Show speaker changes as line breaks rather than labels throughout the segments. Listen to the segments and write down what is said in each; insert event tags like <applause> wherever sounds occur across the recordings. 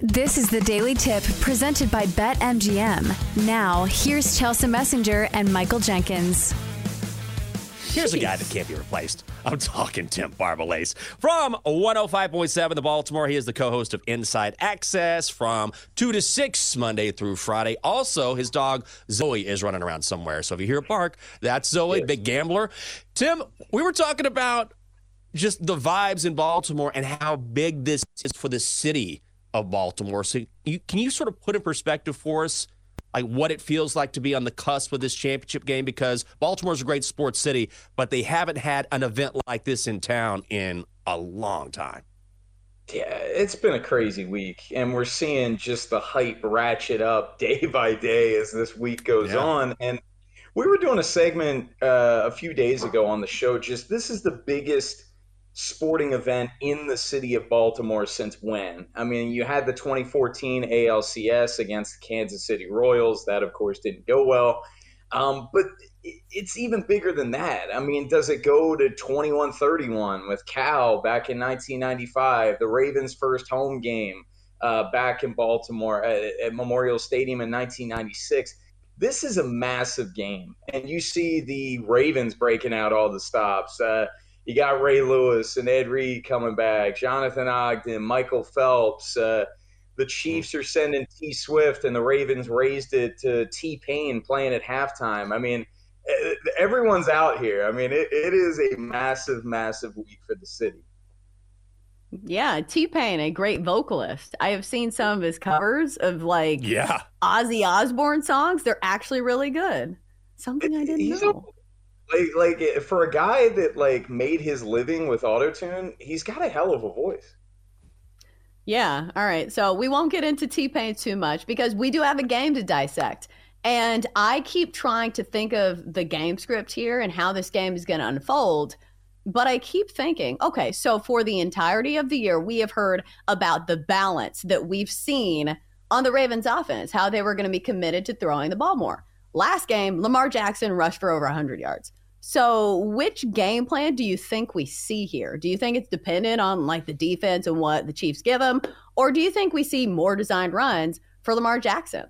This is the Daily Tip presented by BetMGM. Now, here's Chelsea Messenger and Michael Jenkins.
Here's a guy that can't be replaced. I'm talking Tim Barbalace from 105.7 The Baltimore. He is the co-host of Inside Access from 2 to 6 Monday through Friday. Also, his dog Zoe is running around somewhere. So if you hear a bark, that's Zoe, big gambler. Tim, we were talking about just the vibes in Baltimore and how big this is for the city of Baltimore. So you, can you sort of put in perspective for us like what it feels like to be on the cusp of this championship game because Baltimore's a great sports city, but they haven't had an event like this in town in a long time.
Yeah, it's been a crazy week, and we're seeing just the hype ratchet up <laughs> day by day as this week goes yeah. on. And we were doing a segment uh, a few days ago on the show. Just this is the biggest sporting event in the city of Baltimore since when? I mean, you had the 2014 ALCS against the Kansas City Royals. That, of course, didn't go well. Um, but it's even bigger than that. I mean, does it go to 2131 with Cal back in 1995, the Ravens' first home game uh, back in Baltimore at, at Memorial Stadium in 1996? This is a massive game. And you see the Ravens breaking out all the stops. Uh, you got Ray Lewis and Ed Reed coming back, Jonathan Ogden, Michael Phelps. Uh, the Chiefs are sending T Swift, and the Ravens raised it to T Pain playing at halftime. I mean, everyone's out here. I mean, it, it is a massive, massive week for the city.
Yeah, T Pain, a great vocalist. I have seen some of his covers of like
yeah
Ozzy Osbourne songs. They're actually really good. Something I didn't He's know
like like for a guy that like made his living with autotune, he's got a hell of a voice.
Yeah. All right. So we won't get into T Pain too much because we do have a game to dissect. And I keep trying to think of the game script here and how this game is going to unfold. But I keep thinking, okay, so for the entirety of the year, we have heard about the balance that we've seen on the Ravens offense, how they were going to be committed to throwing the ball more. Last game, Lamar Jackson rushed for over 100 yards. So, which game plan do you think we see here? Do you think it's dependent on like the defense and what the Chiefs give them, or do you think we see more designed runs for Lamar Jackson?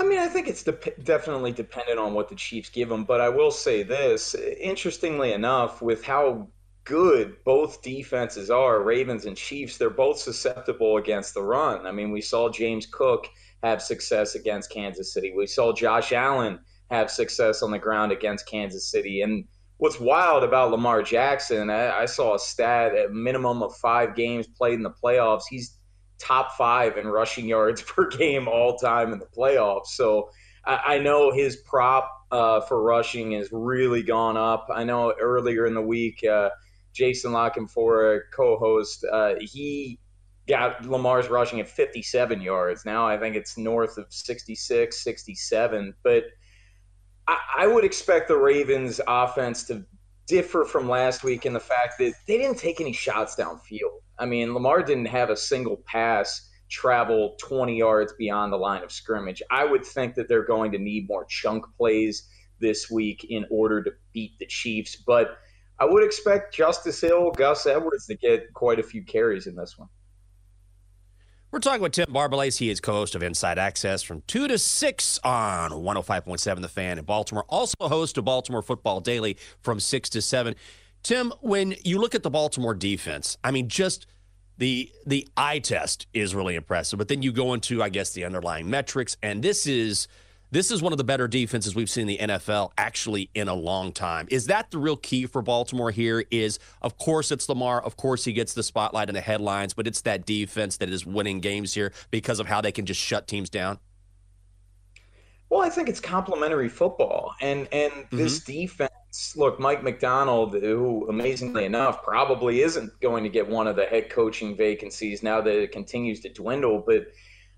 I mean, I think it's de- definitely dependent on what the Chiefs give them, but I will say this: interestingly enough, with how good both defenses are, Ravens and Chiefs, they're both susceptible against the run. I mean, we saw James Cook have success against Kansas City. We saw Josh Allen have success on the ground against Kansas City. And what's wild about Lamar Jackson, I, I saw a stat at minimum of five games played in the playoffs. He's top five in rushing yards <laughs> per game all time in the playoffs. So I, I know his prop uh, for rushing has really gone up. I know earlier in the week, uh, Jason a co-host, uh, he got Lamar's rushing at 57 yards. Now I think it's north of 66, 67. But – I, would expect the Ravens offense to differ from last week in the fact that they didn't take any shots downfield. I mean, Lamar didn't have a single pass travel 20 yards beyond the line of scrimmage. I would think that they're going to need more chunk plays this week in order to beat the Chiefs. But I would expect Justice Hill, Gus Edwards to get quite a few carries in this one.
We're talking with Tim Barbalace. He is co-host of Inside Access from 2 to 6 on 105.7 The Fan in Baltimore. Also host of Baltimore Football Daily from 6 to 7. Tim, when you look at the Baltimore defense, I mean, just the the eye test is really impressive. But then you go into, I guess, the underlying metrics, and this is – this is one of the better defenses we've seen in the NFL actually in a long time. Is that the real key for Baltimore here? Is of course it's Lamar, of course he gets the spotlight and the headlines, but it's that defense that is winning games here because of how they can just shut teams down.
Well, I think it's complementary football, and and mm-hmm. this defense. Look, Mike Macdonald, who amazingly enough probably isn't going to get one of the head coaching vacancies now that it continues to dwindle, but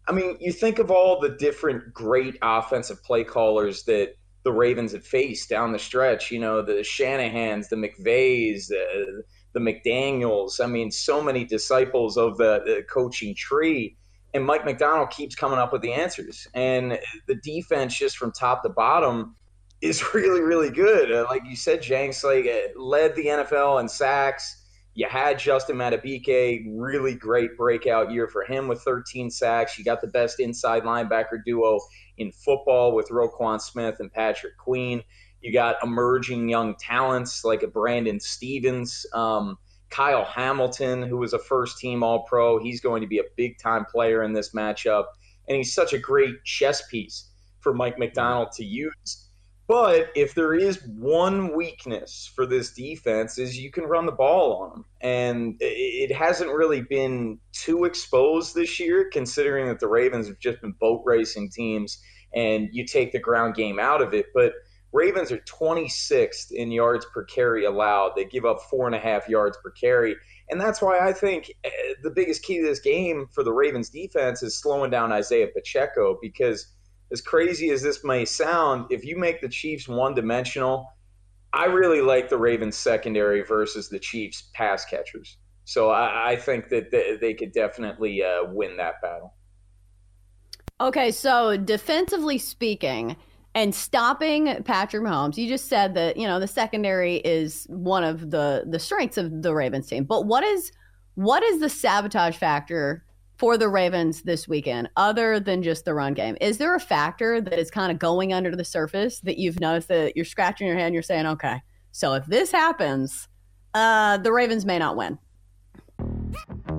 I mean, you think of all the different great offensive play callers that the Ravens have faced down the stretch. You know, the Shanahans, the McVays, the, the McDaniels. I mean, so many disciples of the, the coaching tree. And Mike Macdonald keeps coming up with the answers. And the defense, just from top to bottom, is <laughs> really, really good. Uh, like you said, Jenks, like uh, led the NFL in sacks you had Justin Madubuike, really great breakout year for him with 13 sacks. You got the best inside linebacker duo in football with Roquan Smith and Patrick Queen. You got emerging young talents like a Brandon Stephens, um, Kyle Hamilton, who was a first team All Pro. He's going to be a big time player in this matchup. And he's such a great chess piece for Mike Macdonald to use but if there is one weakness for this defense is you can run the ball on them. And it hasn't really been too exposed this year, considering that the Ravens have just been boat racing teams and you take the ground game out of it. But Ravens are 26th in yards per carry allowed. They give up four and a half yards per carry. And that's why I think eh, the biggest key to this game for the Ravens defense is slowing down Isaiah Pacheco because – as crazy as this may sound, if you make the Chiefs one dimensional, I really like the Ravens secondary versus the Chiefs pass catchers. So I, I think that they, they could definitely uh, win that battle.
Okay, so defensively speaking, and stopping Patrick Mahomes, you just said that you know the secondary is one of the the strengths of the Ravens team. But what is what is the sabotage factor for the Ravens this weekend, other than just the run game? Is there a factor that is kind of going under the surface that you've noticed that you're scratching your head and you're saying, okay, so if this happens, uh, the Ravens may not win?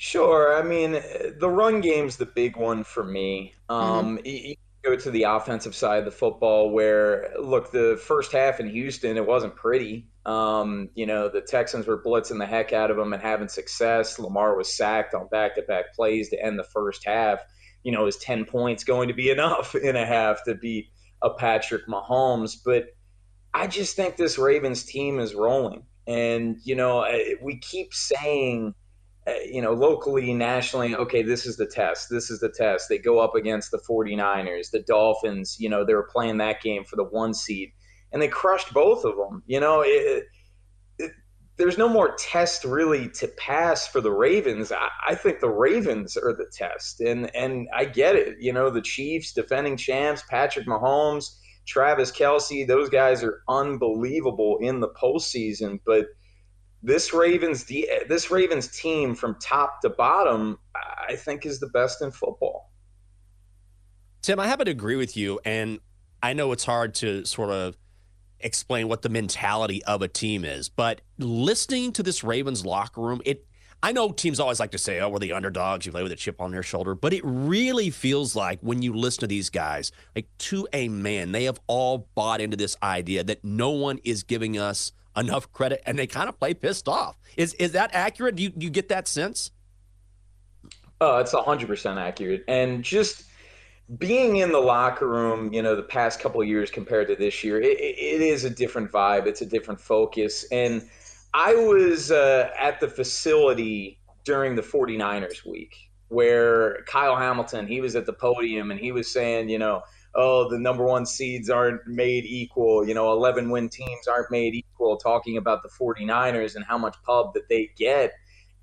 Sure. I mean, the run game's the big one for me. Um, mm-hmm. you, go to the offensive side of the football where, look, the first half in Houston, it wasn't pretty. Um, you know, the Texans were blitzing the heck out of them and having success. Lamar was sacked on back to back plays to end the first half. You know, is 10 points going to be <laughs> enough in a half to beat a Patrick Mahomes? But I just think this Ravens team is rolling. And, you know, we keep saying – Uh, you know, locally, nationally, okay, this is the test. This is the test. They go up against the 49ers, the Dolphins, you know, they were playing that game for the one seed, and they crushed both of them. You know, it, it, there's no more test really to pass for the Ravens. I, I, think the Ravens are the test, and and I get it. You know, the Chiefs, defending champs, Patrick Mahomes, Travis Kelce, those guys are unbelievable in the postseason. But this Ravens this Ravens team from top to bottom, I think, is the best in football.
Tim, I happen to agree with you, and I know it's hard to sort of explain what the mentality of a team is. But listening to this Ravens locker room, it I know teams always like to say, "Oh, we're the underdogs. You play with a chip on your shoulder," but it really feels like when you listen to these guys, like to a man, they have all bought into this idea that no one is giving us enough credit, and they kind of play pissed off. Is is that accurate? Do you do you get that sense?
Oh, it's hundred percent accurate, and just being in the locker room, you know, the past couple years compared to this year, it, it is a different vibe. It's a different focus. And I was uh, at the facility during the 49ers week where Kyle Hamilton, he was at the podium and he was saying, you know, oh, the number one seeds aren't made equal. You know, 11 win teams aren't made equal, talking about the 49ers and how much pub that they get.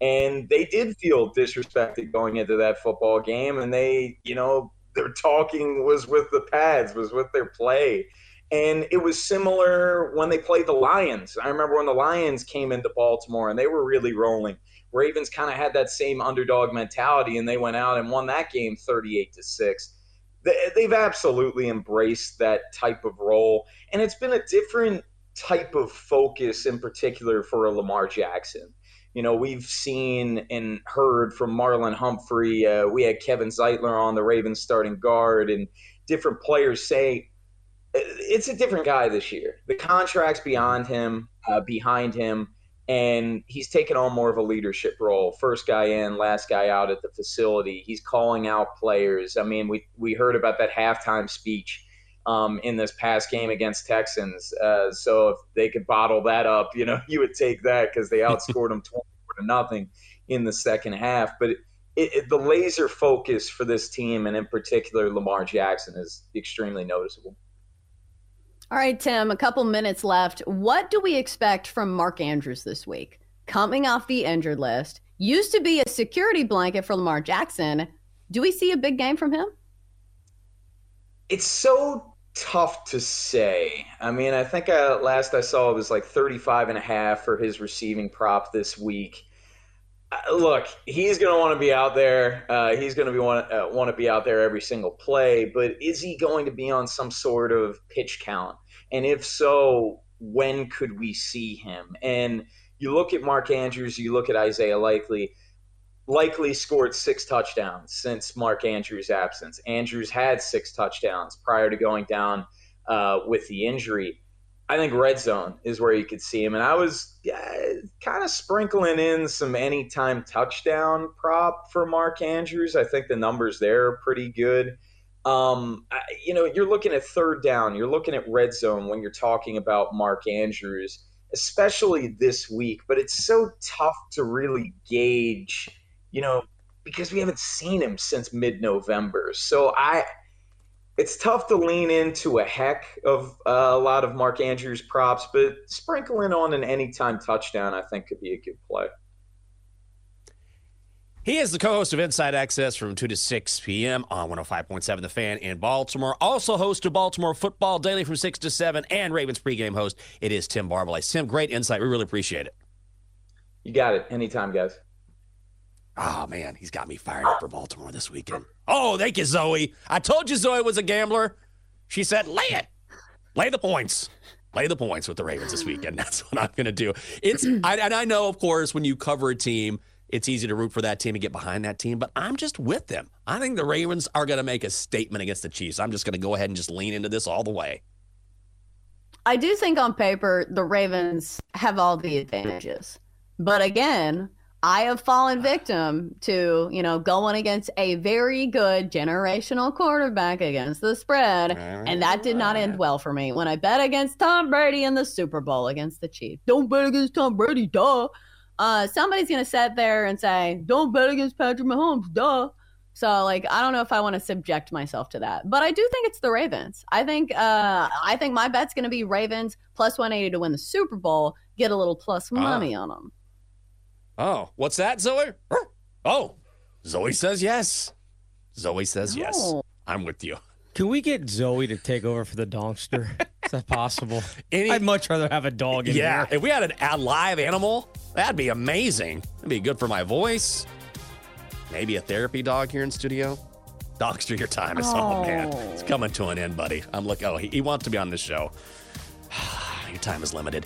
And they did feel disrespected going into that football game. And they, you know, their talking was with the pads, was with their play. And it was similar when they played the Lions. I remember when the Lions came into Baltimore and they were really rolling. Ravens kind of had that same underdog mentality and they went out and won that game 38 to 6. They've absolutely embraced that type of role. And it's been a different type of focus in particular for a Lamar Jackson. You know, we've seen and heard from Marlon Humphrey. Uh, we had Kevin Zeitler on the Ravens starting guard, and different players say uh, it's a different guy this year. The contract's beyond him, uh, behind him, and he's taken on more of a leadership role. First guy in, last guy out at the facility. He's calling out players. I mean, we we heard about that halftime speech um, in this past game against Texans. Uh, so if they could bottle that up, you know, <laughs> you would take that because they outscored them 24 to nothing in the second half. But it, it, the laser focus for this team, and in particular Lamar Jackson, is extremely noticeable.
All right, Tim, a couple minutes left. What do we expect from Mark Andrews this week? Coming off the injured list, used to be a security blanket for Lamar Jackson. Do we see a big game from him?
It's so tough to say. I mean, I think uh, last I saw it was like 35 and a half for his receiving prop this week. Uh, look, he's going to want to be out there. Uh, he's going to be want uh, want to be out there every single play. But is he going to be on some sort of pitch count? And if so, when could we see him? And you look at Mark Andrews, you look at Isaiah Likely likely scored six touchdowns since Mark Andrews' absence. Andrews had six touchdowns prior to going down uh, with the injury. I think red zone is where you could see him. And I was yeah, kind of sprinkling in some anytime touchdown prop for Mark Andrews. I think the numbers there are pretty good. Um, you know, you're looking at third down, you're looking at red zone when you're talking about Mark Andrews, especially this week. But it's so tough to really gauge you know, because we haven't seen him since mid November. So I, it's tough to lean into a heck of uh, a lot of Mark Andrews props, but sprinkling on an anytime touchdown, I think could be a good play.
He is the co host of Inside Access from 2 to 6 p.m. on 105.7 The Fan in Baltimore. Also, host of Baltimore Football Daily from 6 to 7 and Ravens pregame host. It is Tim Barbalace. Tim, great insight. We really appreciate it.
You got it. Anytime, guys.
Oh man, he's got me fired up for Baltimore this weekend. Oh, thank you, Zoe. I told you Zoe was a gambler. She said, "Lay it, lay the points, lay the points with the Ravens this weekend." <laughs> That's what I'm to do. It's I, and I know, of course, when you cover a team, it's easy to root for that team and get behind that team. But I'm just with them. I think the Ravens are to make a statement against the Chiefs. I'm just to go ahead and just lean into this all the way.
I do think on paper the Ravens have all the advantages, but again I have fallen victim to, you know, going against a very good generational quarterback against the spread. And that did not end well for me when I bet against Tom Brady in the Super Bowl against the Chiefs. Don't bet against Tom Brady, duh. Uh, somebody's going to sit there and say, don't bet against Patrick Mahomes, duh. So, like, I don't know if I want to subject myself to that, but I do think it's the Ravens. I think, uh, I think my bet's going to be Ravens plus 180 to win the Super Bowl get a little plus money on them.
Oh, what's that, Zoe? Oh, Zoe says yes. Zoe says yes.
Oh.
I'm with you.
Can we get Zoe to take over for the dongster? Is that possible?
Any-
I'd much rather have a dog in
Yeah,
here.
if we had an, a live animal, that'd be amazing. That'd be good for my voice. Maybe a therapy dog here in studio. Dogster, your time is oh, man, it's coming to an end, buddy. I'm looking. Oh, he, he wants to be on this show. <sighs> your time is limited.